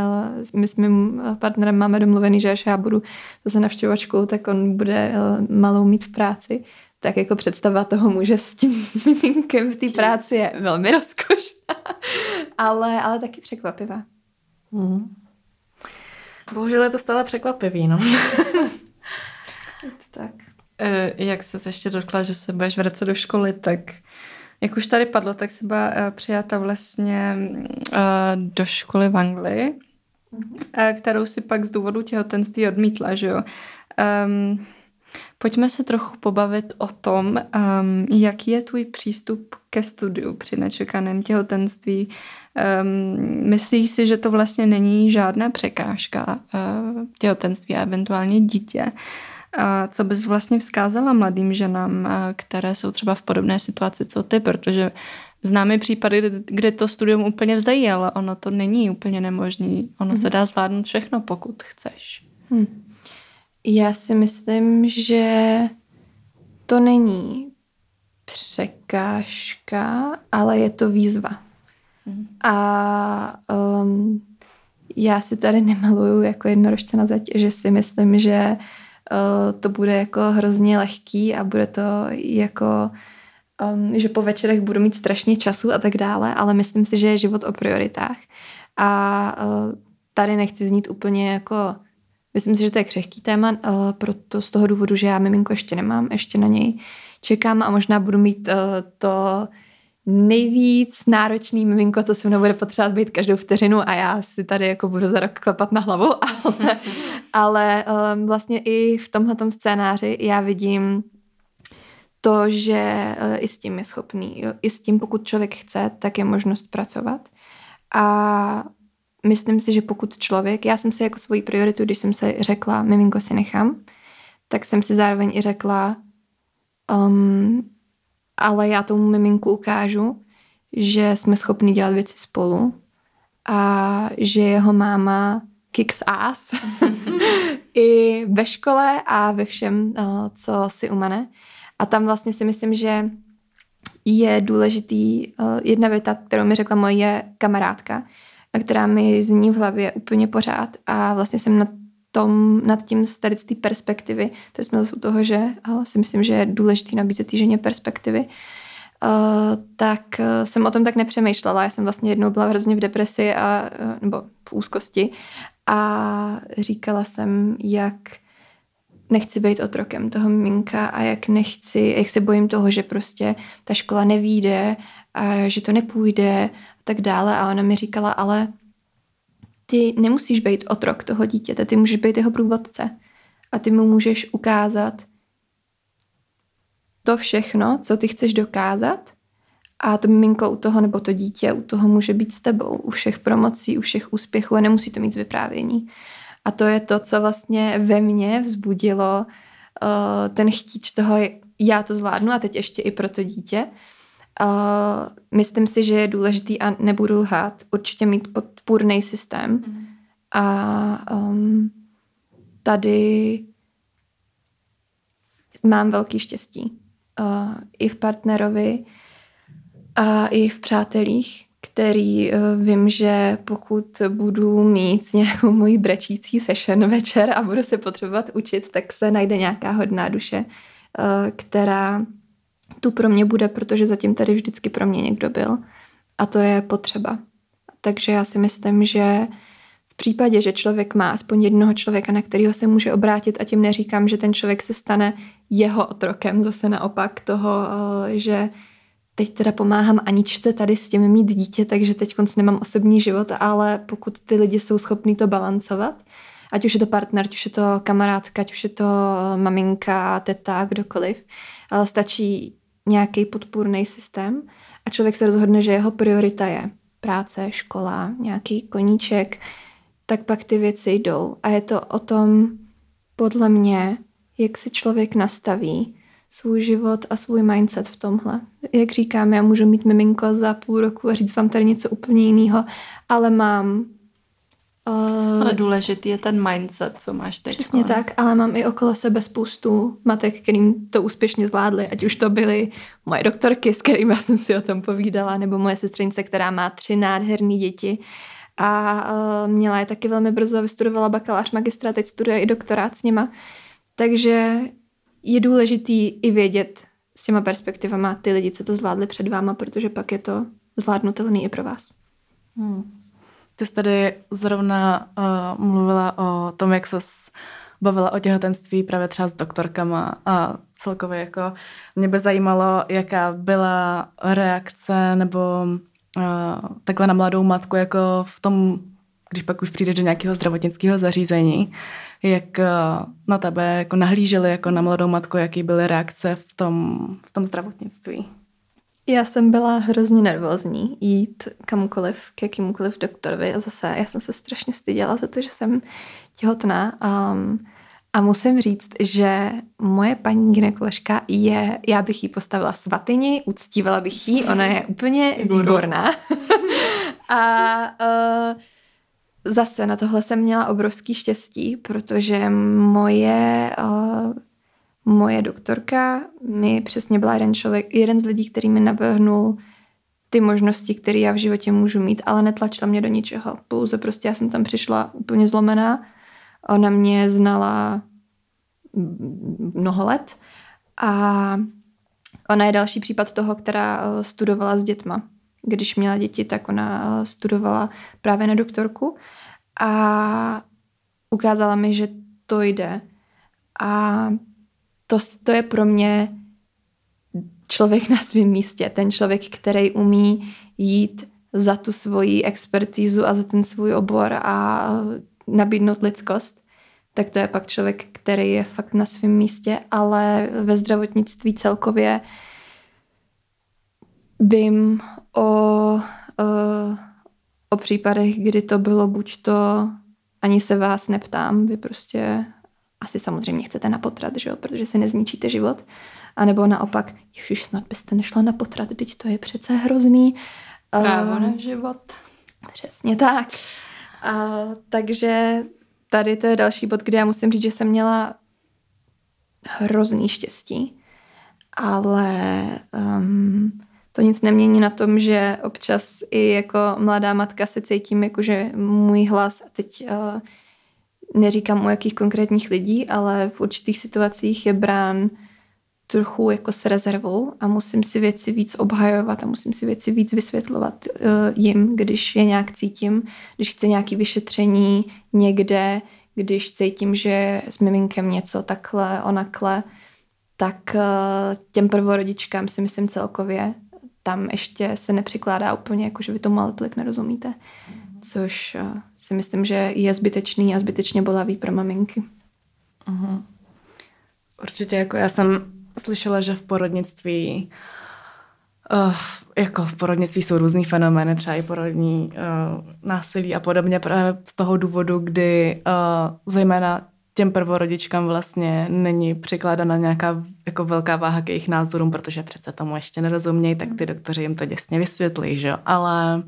uh, my s mým partnerem máme domluvený, že až já budu zase navštěvovačkou, tak on bude uh, malou mít v práci, tak jako představa toho muže s tím miminkem v té práci je velmi rozkošná, ale, ale taky překvapivá. Mm. Bohužel je to stále překvapivý, no. tak. Jak se ještě dotkla, že se budeš vracet do školy, tak jak už tady padlo, tak se byla e, přijata vlastně e, do školy v Anglii, mm-hmm. kterou si pak z důvodu těhotenství odmítla, že jo. Um, Pojďme se trochu pobavit o tom, um, jaký je tvůj přístup ke studiu při nečekaném těhotenství. Um, myslíš si, že to vlastně není žádná překážka uh, těhotenství a eventuálně dítě? A co bys vlastně vzkázala mladým ženám, které jsou třeba v podobné situaci, co ty, protože známe případy, kde to studium úplně vzdají, ale ono to není úplně nemožný. Ono mm. se dá zvládnout všechno, pokud chceš. Hmm. Já si myslím, že to není překážka, ale je to výzva. Mm. A um, já si tady nemaluju jako jednorožce na zeď, že si myslím, že uh, to bude jako hrozně lehký a bude to jako, um, že po večerech budu mít strašně času a tak dále, ale myslím si, že je život o prioritách. A uh, tady nechci znít úplně jako Myslím si, že to je křehký téma, ale proto z toho důvodu, že já miminko ještě nemám, ještě na něj čekám a možná budu mít uh, to nejvíc náročný miminko, co se mnou bude potřebovat být každou vteřinu a já si tady jako budu za rok klepat na hlavu, ale, ale um, vlastně i v tomhle scénáři já vidím to, že uh, i s tím je schopný, jo. i s tím, pokud člověk chce, tak je možnost pracovat. A myslím si, že pokud člověk, já jsem si jako svoji prioritu, když jsem se řekla, miminko si nechám, tak jsem si zároveň i řekla, um, ale já tomu miminku ukážu, že jsme schopni dělat věci spolu a že jeho máma kicks ass i ve škole a ve všem, uh, co si umane. A tam vlastně si myslím, že je důležitý uh, jedna věta, kterou mi řekla moje kamarádka, která mi zní v hlavě úplně pořád a vlastně jsem nad, tom, nad tím z té perspektivy, to jsme zase u toho, že uh, si myslím, že je důležitý nabízet ženě perspektivy, uh, tak uh, jsem o tom tak nepřemýšlela. Já jsem vlastně jednou byla hrozně v depresi a, uh, nebo v úzkosti a říkala jsem, jak nechci být otrokem toho miminka a jak nechci, jak se bojím toho, že prostě ta škola nevíde a že to nepůjde a tak dále. A ona mi říkala, ale ty nemusíš být otrok toho dítěte, ty můžeš být jeho průvodce. A ty mu můžeš ukázat to všechno, co ty chceš dokázat a to miminko u toho, nebo to dítě u toho může být s tebou, u všech promocí, u všech úspěchů a nemusí to mít z vyprávění. A to je to, co vlastně ve mně vzbudilo uh, ten chtíč toho, já to zvládnu a teď ještě i pro to dítě. Uh, myslím si, že je důležitý a nebudu lhát, určitě mít podpůrný systém. Mm. A um, tady mám velký štěstí. Uh, I v partnerovi a i v přátelích který uh, vím, že pokud budu mít nějakou moji brečící session večer a budu se potřebovat učit, tak se najde nějaká hodná duše, uh, která tu pro mě bude, protože zatím tady vždycky pro mě někdo byl. A to je potřeba. Takže já si myslím, že v případě, že člověk má aspoň jednoho člověka, na kterého se může obrátit a tím neříkám, že ten člověk se stane jeho otrokem, zase naopak toho, že teď teda pomáhám Aničce tady s tím mít dítě, takže teď konc nemám osobní život, ale pokud ty lidi jsou schopní to balancovat, ať už je to partner, ať už je to kamarádka, ať už je to maminka, teta, kdokoliv, ale stačí nějaký podpůrný systém a člověk se rozhodne, že jeho priorita je práce, škola, nějaký koníček, tak pak ty věci jdou. A je to o tom, podle mě, jak si člověk nastaví svůj život a svůj mindset v tomhle. Jak říkám, já můžu mít miminko za půl roku a říct vám tady něco úplně jiného, ale mám Uh, ale důležitý je ten mindset, co máš teď. Přesně tak, ale mám i okolo sebe spoustu matek, kterým to úspěšně zvládly, ať už to byly moje doktorky, s kterými jsem si o tom povídala, nebo moje sestřenice, která má tři nádherné děti a uh, měla je taky velmi brzo, vystudovala bakalář, magistra, teď studuje i doktorát s nima. Takže je důležitý i vědět s těma perspektivama ty lidi, co to zvládli před váma, protože pak je to zvládnutelný i pro vás. Hmm. Ty jsi tady zrovna uh, mluvila o tom, jak se bavila o těhotenství právě třeba s doktorkama a celkově jako mě by zajímalo, jaká byla reakce nebo uh, takhle na mladou matku jako v tom, když pak už přijdeš do nějakého zdravotnického zařízení, jak eh, na tebe jako nahlíželi jako na mladou matku, jaký byly reakce v tom, v tom zdravotnictví? Já jsem byla hrozně nervózní jít kamukoliv, k jakýmukoliv doktorovi a zase já jsem se strašně styděla za to, že jsem těhotná. Um, a musím říct, že moje paní ginekoložka je, já bych jí postavila svatyni, uctívala bych jí, ona je úplně výborná. a uh, zase na tohle jsem měla obrovský štěstí, protože moje, uh, moje doktorka mi přesně byla jeden člověk, jeden z lidí, který mi navrhnul ty možnosti, které já v životě můžu mít, ale netlačila mě do ničeho. Pouze prostě já jsem tam přišla úplně zlomená. Ona mě znala mnoho let a ona je další případ toho, která studovala s dětma. Když měla děti, tak ona studovala právě na doktorku a ukázala mi, že to jde. A to, to je pro mě člověk na svém místě, ten člověk, který umí jít za tu svoji expertízu a za ten svůj obor a nabídnout lidskost, tak to je pak člověk, který je fakt na svém místě, ale ve zdravotnictví celkově vím o, o, o případech, kdy to bylo buď to ani se vás neptám, vy prostě asi samozřejmě chcete na potrat, že jo? protože si nezničíte život, a nebo naopak, ježiš, snad byste nešla na potrat, teď to je přece hrozný. Právo uh, na život. Přesně tak. Uh, takže tady to je další bod, kde já musím říct, že jsem měla hrozný štěstí, ale um, to nic nemění na tom, že občas i jako mladá matka se cítím, jako že můj hlas, a teď uh, neříkám u jakých konkrétních lidí, ale v určitých situacích je brán trochu jako s rezervou a musím si věci víc obhajovat a musím si věci víc vysvětlovat uh, jim, když je nějak cítím, když chce nějaké vyšetření někde, když cítím, že s miminkem něco takhle, onakle, tak uh, těm prvorodičkám si myslím celkově tam ještě se nepřikládá úplně, jako že vy tomu ale tolik nerozumíte. Což uh, si myslím, že je zbytečný a zbytečně bolavý pro maminky. Uh-huh. Určitě, jako já jsem slyšela, že v porodnictví Uh, jako v porodnictví jsou různý fenomény, třeba i porodní uh, násilí a podobně, právě z toho důvodu, kdy uh, zejména těm prvorodičkám vlastně není přikládána nějaká jako velká váha k jejich názorům, protože přece tomu ještě nerozumějí, tak ty doktoři jim to děsně vysvětlí, že jo? Ale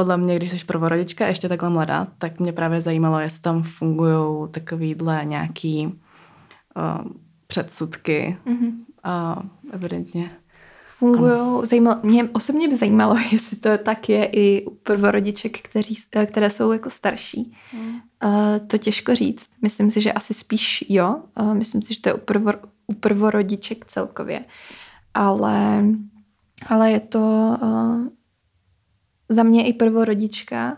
podle mě, když jsi prvorodička ještě takhle mladá, tak mě právě zajímalo, jestli tam fungují takovýhle nějaký uh, předsudky mm-hmm. a evidentně fungují. Zajímalo, mě osobně by zajímalo, jestli to tak je i u prvorodiček, kteří, které jsou jako starší. Hmm. Uh, to těžko říct. Myslím si, že asi spíš jo. Uh, myslím si, že to je u, prvo, u prvorodiček celkově. Ale, ale je to uh, za mě i prvorodička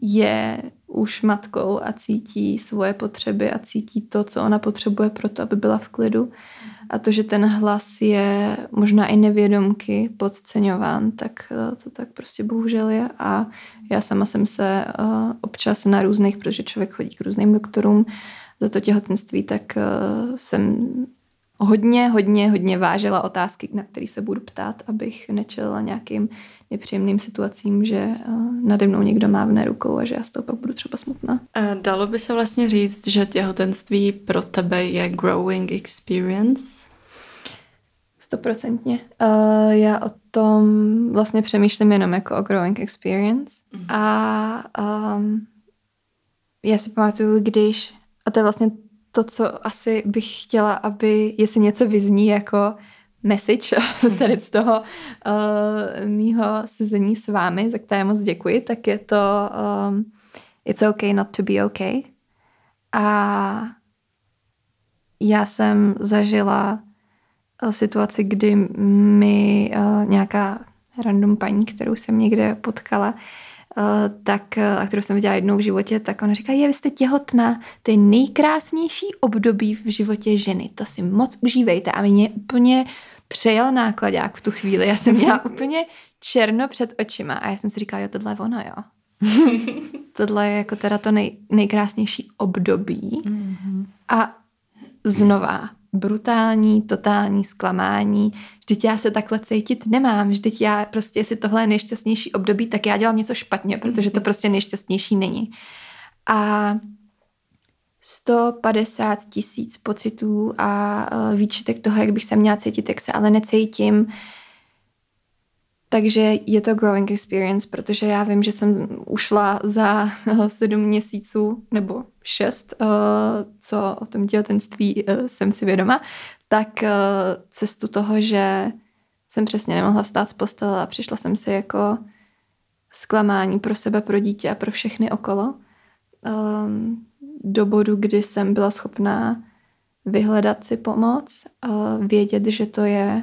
je už matkou a cítí svoje potřeby a cítí to, co ona potřebuje pro to, aby byla v klidu. A to, že ten hlas je možná i nevědomky podceňován, tak eh, to tak prostě bohužel je. A já sama jsem se eh, občas na různých, protože člověk chodí k různým doktorům za to těhotenství, tak eh, jsem hodně, hodně, hodně vážila otázky, na které se budu ptát, abych nečelila nějakým nepříjemným situacím, že eh, nade mnou někdo mávne rukou a že já z toho pak budu třeba smutná. Dalo by se vlastně říct, že těhotenství pro tebe je growing experience? Stoprocentně. Uh, já o tom vlastně přemýšlím jenom jako o growing experience. Mm. A um, já si pamatuju, když, a to je vlastně to, co asi bych chtěla, aby, jestli něco vyzní jako message tady z toho uh, mýho sezení s vámi, za které moc děkuji, tak je to um, It's okay not to be okay. A já jsem zažila uh, situaci, kdy mi uh, nějaká random paní, kterou jsem někde potkala, Eh, tak, a kterou jsem viděla jednou v životě, tak ona říká, je, vy jste těhotná, to je nejkrásnější období v životě ženy, to si moc užívejte. A mě úplně přejel nákladák v tu chvíli, já jsem měla úplně černo před očima a já jsem si říkala, jo, tohle je ono, jo. tohle je jako teda to nej, nejkrásnější období. Mm-hmm. A znova, brutální, totální zklamání. Vždyť já se takhle cítit nemám. Vždyť já prostě, jestli tohle je nejšťastnější období, tak já dělám něco špatně, protože to prostě nejšťastnější není. A 150 tisíc pocitů a e, výčitek toho, jak bych se měla cítit, jak se ale necítím. Takže je to growing experience, protože já vím, že jsem ušla za sedm měsíců nebo šest, eh, co o tom těhotenství jsem si vědoma, tak cestu toho, že jsem přesně nemohla vstát z postele a přišla jsem si jako zklamání pro sebe, pro dítě a pro všechny okolo. Ehm, do bodu, kdy jsem byla schopná vyhledat si pomoc, vědět, že to je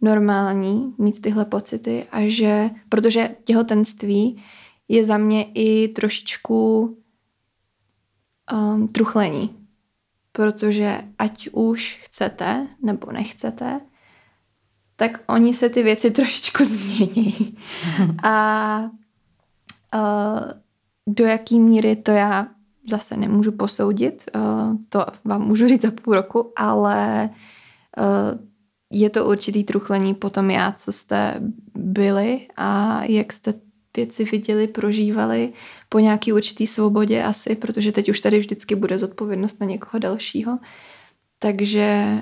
normální mít tyhle pocity a že, protože těhotenství je za mě i trošičku um, truchlení. Protože ať už chcete nebo nechcete, tak oni se ty věci trošičku změní. A uh, do jaký míry to já zase nemůžu posoudit, uh, to vám můžu říct za půl roku, ale uh, je to určitý truchlení potom já, co jste byli a jak jste věci viděli, prožívali po nějaký určitý svobodě asi, protože teď už tady vždycky bude zodpovědnost na někoho dalšího. Takže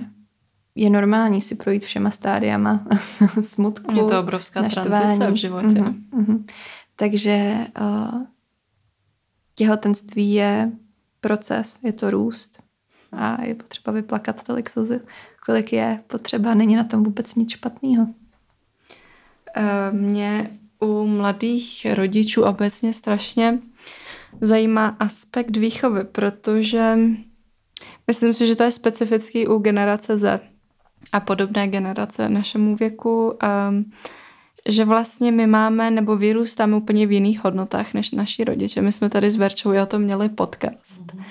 je normální si projít všema stádiama smutku. Je to obrovská naštvání. tranzice v životě. Uh-huh, uh-huh. Takže uh, těhotenství je proces, je to růst a je potřeba vyplakat tolik slzy, kolik je potřeba. Není na tom vůbec nic špatného. Uh, mě u mladých rodičů obecně strašně zajímá aspekt výchovy, protože myslím si, že to je specifický u generace Z a podobné generace našemu věku, um, že vlastně my máme nebo vyrůstáme úplně v jiných hodnotách než naši rodiče. My jsme tady s Verčou o tom měli podcast, mm.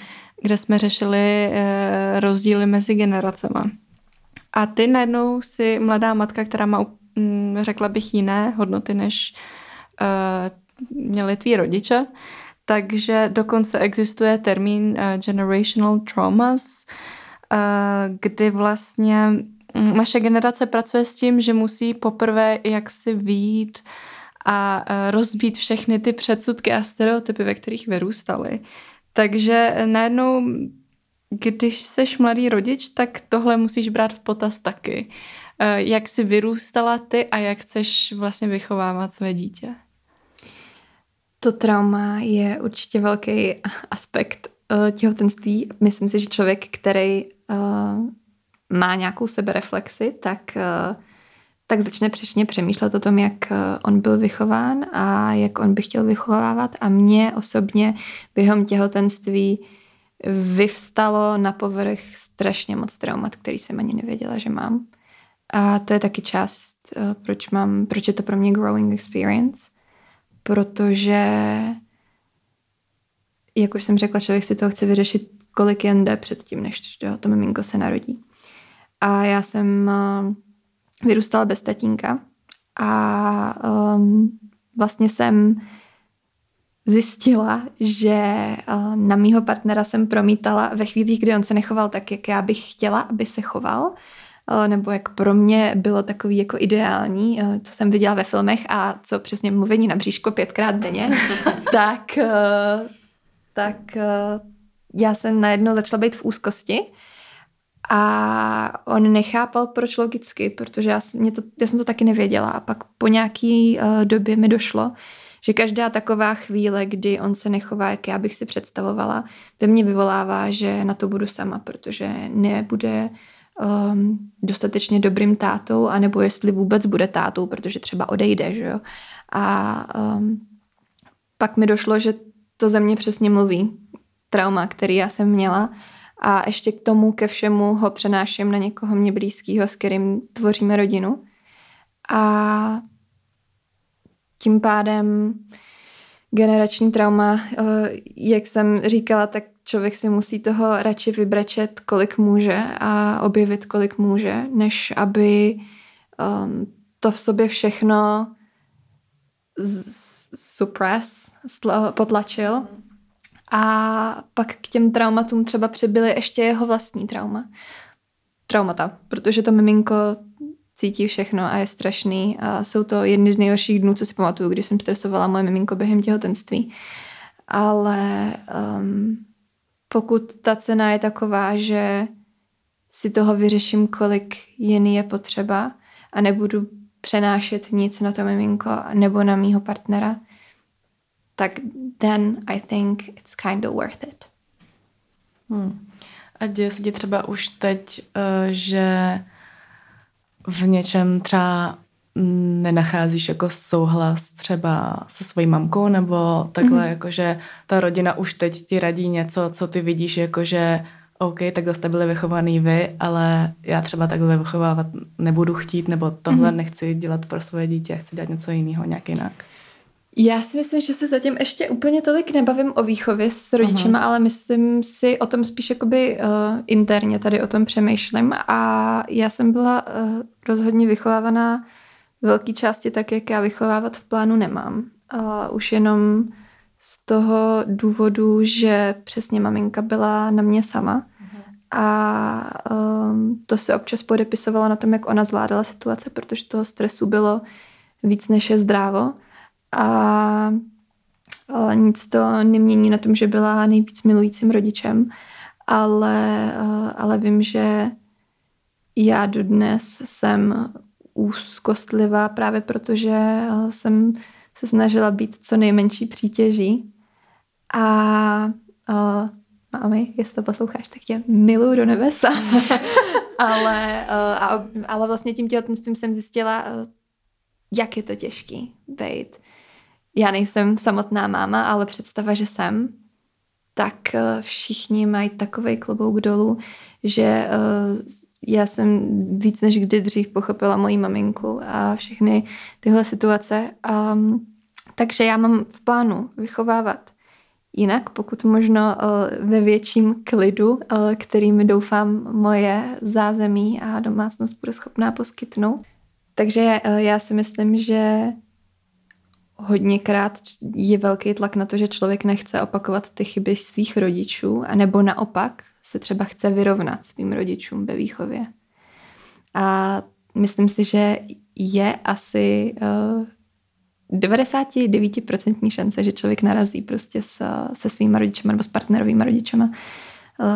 kde jsme řešili uh, rozdíly mezi generacemi. A ty najednou si mladá matka, která má, um, řekla bych, jiné hodnoty, než uh, měli tví rodiče, takže dokonce existuje termín uh, generational traumas, uh, kdy vlastně Mm, naše generace pracuje s tím, že musí poprvé jaksi výjít a e, rozbít všechny ty předsudky a stereotypy, ve kterých vyrůstali. Takže najednou, když seš mladý rodič, tak tohle musíš brát v potaz taky. E, jak jsi vyrůstala ty a jak chceš vlastně vychovávat své dítě? To trauma je určitě velký aspekt e, těhotenství. Myslím si, že člověk, který má nějakou sebereflexi, tak, eh, tak začne přesně přemýšlet o tom, jak eh, on byl vychován a jak on by chtěl vychovávat. A mě osobně během těhotenství vyvstalo na povrch strašně moc traumat, který jsem ani nevěděla, že mám. A to je taky část, eh, proč, mám, proč je to pro mě growing experience. Protože, jak už jsem řekla, člověk si to chce vyřešit, kolik jen jde předtím, než to miminko se narodí. A já jsem uh, vyrůstala bez tatínka a um, vlastně jsem zjistila, že uh, na mýho partnera jsem promítala ve chvílích, kdy on se nechoval tak, jak já bych chtěla, aby se choval, uh, nebo jak pro mě bylo takový jako ideální, uh, co jsem viděla ve filmech a co přesně mluvení na bříško pětkrát denně, tak, tak já jsem najednou začala být v úzkosti a on nechápal, proč logicky, protože já, mě to, já jsem to taky nevěděla. A pak po nějaký uh, době mi došlo, že každá taková chvíle, kdy on se nechová, jak já bych si představovala, ve mně vyvolává, že na to budu sama, protože nebude um, dostatečně dobrým tátou, anebo jestli vůbec bude tátou, protože třeba odejde, že jo. A um, pak mi došlo, že to ze mě přesně mluví. Trauma, který já jsem měla a ještě k tomu ke všemu ho přenáším na někoho mě blízkého, s kterým tvoříme rodinu. A tím pádem generační trauma, eh, jak jsem říkala, tak člověk si musí toho radši vybrečet, kolik může a objevit, kolik může, než aby um, to v sobě všechno suppress, potlačil a pak k těm traumatům třeba přibyly ještě jeho vlastní trauma. Traumata, protože to miminko cítí všechno a je strašný. A jsou to jedny z nejhorších dnů, co si pamatuju, když jsem stresovala moje miminko během těhotenství. Ale um, pokud ta cena je taková, že si toho vyřeším, kolik jiný je potřeba a nebudu přenášet nic na to miminko nebo na mýho partnera, tak then I think it's kind of worth it. Hmm. A děje se ti třeba už teď, uh, že v něčem třeba nenacházíš jako souhlas třeba se svojí mamkou, nebo takhle, mm-hmm. jako že ta rodina už teď ti radí něco, co ty vidíš, jako že OK, takhle jste byli vychovaný vy, ale já třeba takhle vychovávat nebudu chtít, nebo tohle mm-hmm. nechci dělat pro svoje dítě, chci dělat něco jiného, nějak jinak Já si myslím, že se zatím ještě úplně tolik nebavím o výchově s rodičima, uh-huh. ale myslím si o tom spíš jakoby uh, interně tady o tom přemýšlím a já jsem byla uh, rozhodně vychovávaná v velké části tak, jak já vychovávat v plánu nemám. Uh, už jenom z toho důvodu, že přesně maminka byla na mě sama uh-huh. a um, to se občas podepisovala na tom, jak ona zvládala situace, protože toho stresu bylo víc než je zdrávo. A nic to nemění na tom, že byla nejvíc milujícím rodičem, ale, ale vím, že já dodnes jsem úzkostlivá právě protože jsem se snažila být co nejmenší přítěží. A, a Mami, jestli to posloucháš, tak tě miluju do nebesa. ale, a, ale vlastně tím těhotenstvím jsem zjistila, jak je to těžký být já nejsem samotná máma, ale představa, že jsem, tak eh, všichni mají takový klobouk dolů, že eh, já jsem víc než kdy dřív pochopila moji maminku a všechny tyhle situace. Um, takže já mám v plánu vychovávat jinak, pokud možno uh, ve větším klidu, který mi doufám moje zázemí a domácnost bude schopná poskytnout. Takže já si myslím, že hodněkrát je velký tlak na to, že člověk nechce opakovat ty chyby svých rodičů, anebo naopak se třeba chce vyrovnat svým rodičům ve výchově. A myslím si, že je asi uh, eh, 99% šance, že člověk narazí prostě se, se svými rodičema nebo s partnerovými rodičema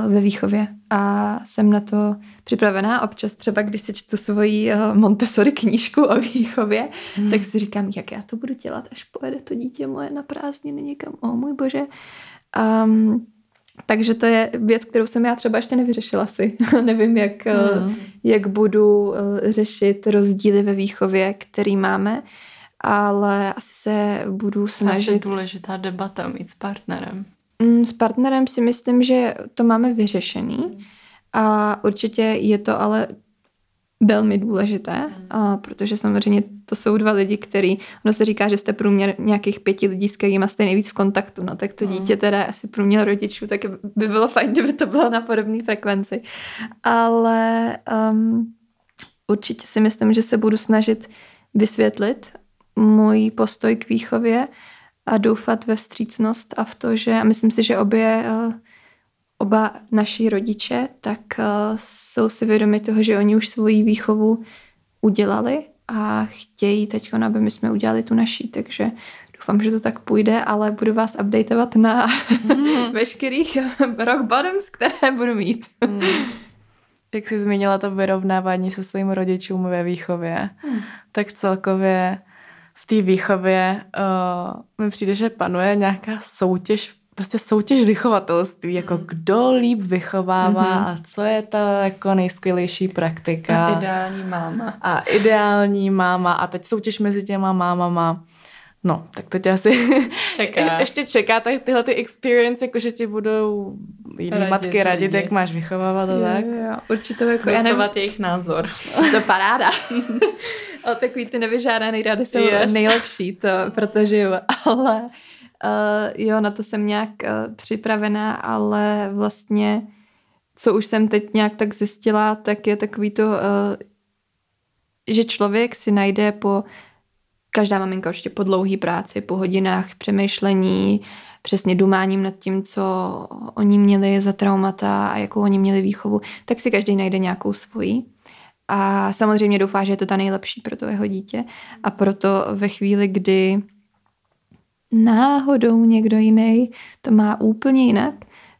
ve výchově a jsem na to připravená. Občas třeba, když si čtu svoji eh, Montessori knížku o výchově, hmm. tak si říkám, jak já to budu dělat, až pojede to dítě moje na prázdniny někam. O můj bože. Um, takže to je věc, kterou jsem já třeba ještě nevyřešila si. Nevím, jak, hmm. jak budu řešit rozdíly ve výchově, který máme, ale asi se budu snažit. Asi důležitá debata mít s partnerem. Mm, s partnerem si myslím, že to máme vyřešený a určitě je to ale velmi důležité, mm. a protože samozřejmě to jsou dva lidi, který, ono se říká, že jste průměr nějakých pěti lidí, s kterými jste nejvíc v kontaktu, no tak to mm. dítě teda asi průměr rodičů, tak by bylo fajn, kdyby to bylo na podobné frekvenci. Ale um, určitě si myslím, že se budu snažit vysvětlit můj postoj k výchově a doufat ve vstřícnost a v to, že a myslím si, že obě, eh, oba naši rodiče, tak eh, jsou si vědomi toho, že oni už svoji výchovu udělali a chtějí teď, aby my jsme udělali tu naší, takže doufám, že to tak půjde, ale budu vás updateovat na mm. veškerých rock bottoms, které budu mít. Mm. Jak jsi zmínila to vyrovnávání se svým rodičům ve výchově, mm. tak celkově v té výchově uh, mi přijde, že panuje nějaká soutěž, prostě soutěž vychovatelství, jako mm. kdo líp vychovává mm-hmm. a co je ta jako nejskvělější praktika. A ideální máma. A ideální máma a teď soutěž mezi těma mámama. No, tak to tě asi čeká. ještě čeká tak tyhle ty experience, jako že ti budou jiný radit, matky radit, lidi. jak máš vychovávat a tak. Jo, jo, určitě jako já nevím. jejich názor. to paráda. o, takový ty nevyžádaný rady jsou yes. nejlepší, to, protože jo, ale uh, jo, na to jsem nějak uh, připravená, ale vlastně co už jsem teď nějak tak zjistila, tak je takový to, uh, že člověk si najde po každá maminka určitě po dlouhý práci, po hodinách přemýšlení, přesně dumáním nad tím, co oni měli za traumata a jakou oni měli výchovu, tak si každý najde nějakou svoji. A samozřejmě doufá, že je to ta nejlepší pro to jeho dítě. A proto ve chvíli, kdy náhodou někdo jiný to má úplně jinak,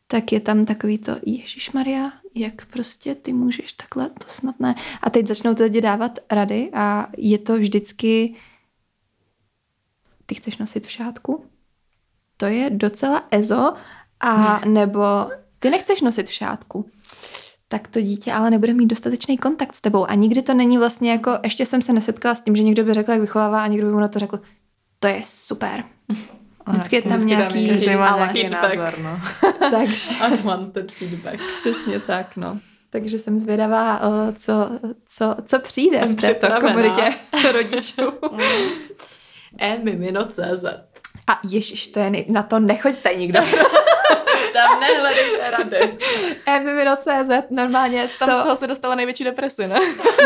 tak je tam takový to, Ježíš Maria, jak prostě ty můžeš takhle, to snad ne. A teď začnou ty lidi dávat rady a je to vždycky ty chceš nosit v šátku? To je docela ezo. A nebo ty nechceš nosit v šátku? Tak to dítě ale nebude mít dostatečný kontakt s tebou. A nikdy to není vlastně jako, ještě jsem se nesetkala s tím, že někdo by řekl, jak vychovává a někdo by mu na to řekl, to je super. Vždycky je tam vždycky nějaký, každý má nějaký názor, no. Takže. Unwanted feedback. Přesně tak, no. Takže jsem zvědavá, co, co, co přijde v této komunitě rodičů. e-mimino.cz A ježiš, to je nej... na to nechoďte nikdo. Tam nehledejte rady. Mimino.cz, normálně Tam to... z toho se dostala největší deprese, ne?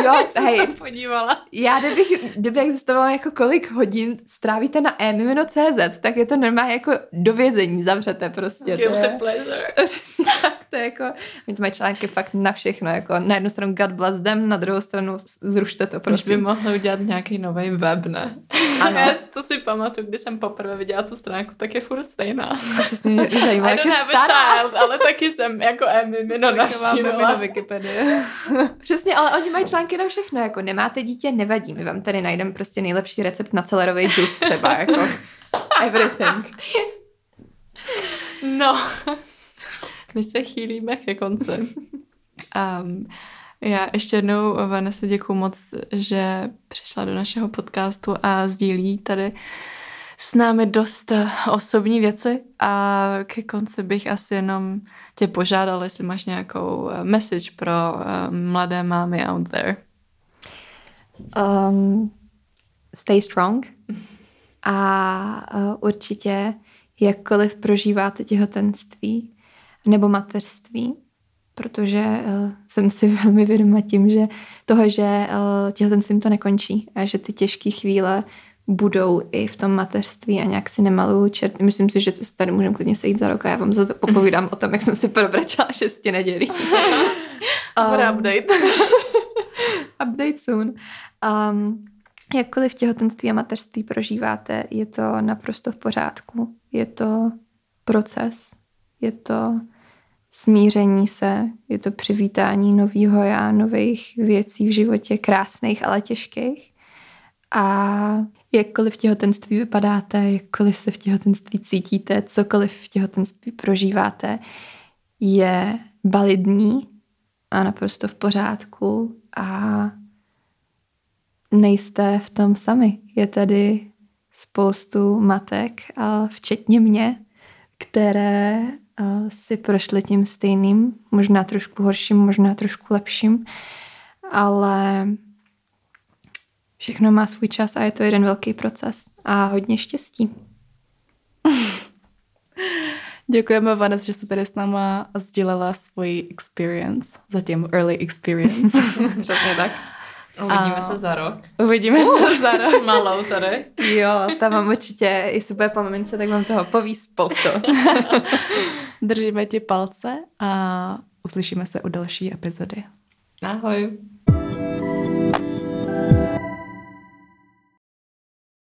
Jo, hej, Tam podívala. já kdybych, kdyby existovalo jako kolik hodin strávíte na emimino.cz, tak je to normálně jako do vězení, zavřete prostě. To Guilty je, pleasure. tak to je jako, oni to mají články fakt na všechno, jako na jednu stranu God bless them, na druhou stranu zrušte to, Už by prosím. mohli udělat nějaký nový web, ne? Ano. Já to si pamatuju, když jsem poprvé viděla tu stránku, tak je furt stejná. Přesně I jak je stará. child, ale taky jsem jako Emmy na navštívila. Wikipedii. Přesně, ale oni mají články na všechno, jako nemáte dítě, nevadí, my vám tady najdeme prostě nejlepší recept na celerový džus třeba, jako everything. No, my se chýlíme ke konci. Um, já ještě jednou, Vanessa, děkuji moc, že přišla do našeho podcastu a sdílí tady s námi dost eh, osobní věci a ke konci bych asi jenom tě požádala, jestli máš nějakou eh, message pro eh, mladé mámy out there. Um, stay strong a určitě jakkoliv prožíváte těhotenství nebo mateřství, protože uh, jsem si velmi vědoma tím, že toho, že uh, těhotenstvím to nekončí a že ty těžké chvíle budou i v tom mateřství a nějak si nemaluju čert. Myslím si, že to tady můžeme klidně sejít za rok a já vám za to popovídám o tom, jak jsem si probračala šesti nedělí. Bude Um, update. update soon. Um, jakkoliv těhotenství a mateřství prožíváte, je to naprosto v pořádku. Je to proces, je to smíření se, je to přivítání nového já, nových věcí v životě, krásných, ale těžkých. A jakkoliv v těhotenství vypadáte, jakkoliv se v těhotenství cítíte, cokoliv v těhotenství prožíváte, je validní a naprosto v pořádku a nejste v tom sami. Je tady spoustu matek, včetně mě, které uh, si prošly tím stejným, možná trošku horším, možná trošku lepším, ale všechno má svůj čas a je to jeden velký proces a hodně štěstí. Děkujeme, Vanessa, že jste tady s náma sdílela svoji experience, zatím early experience. Přesně tak. Uvidíme A- se za rok. Uvidíme se za rok. S malou tady. Jo, tam mám určitě i super po mamince, tak vám toho poví spoustu. Držíme ti palce a uslyšíme se u další epizody. Ahoj.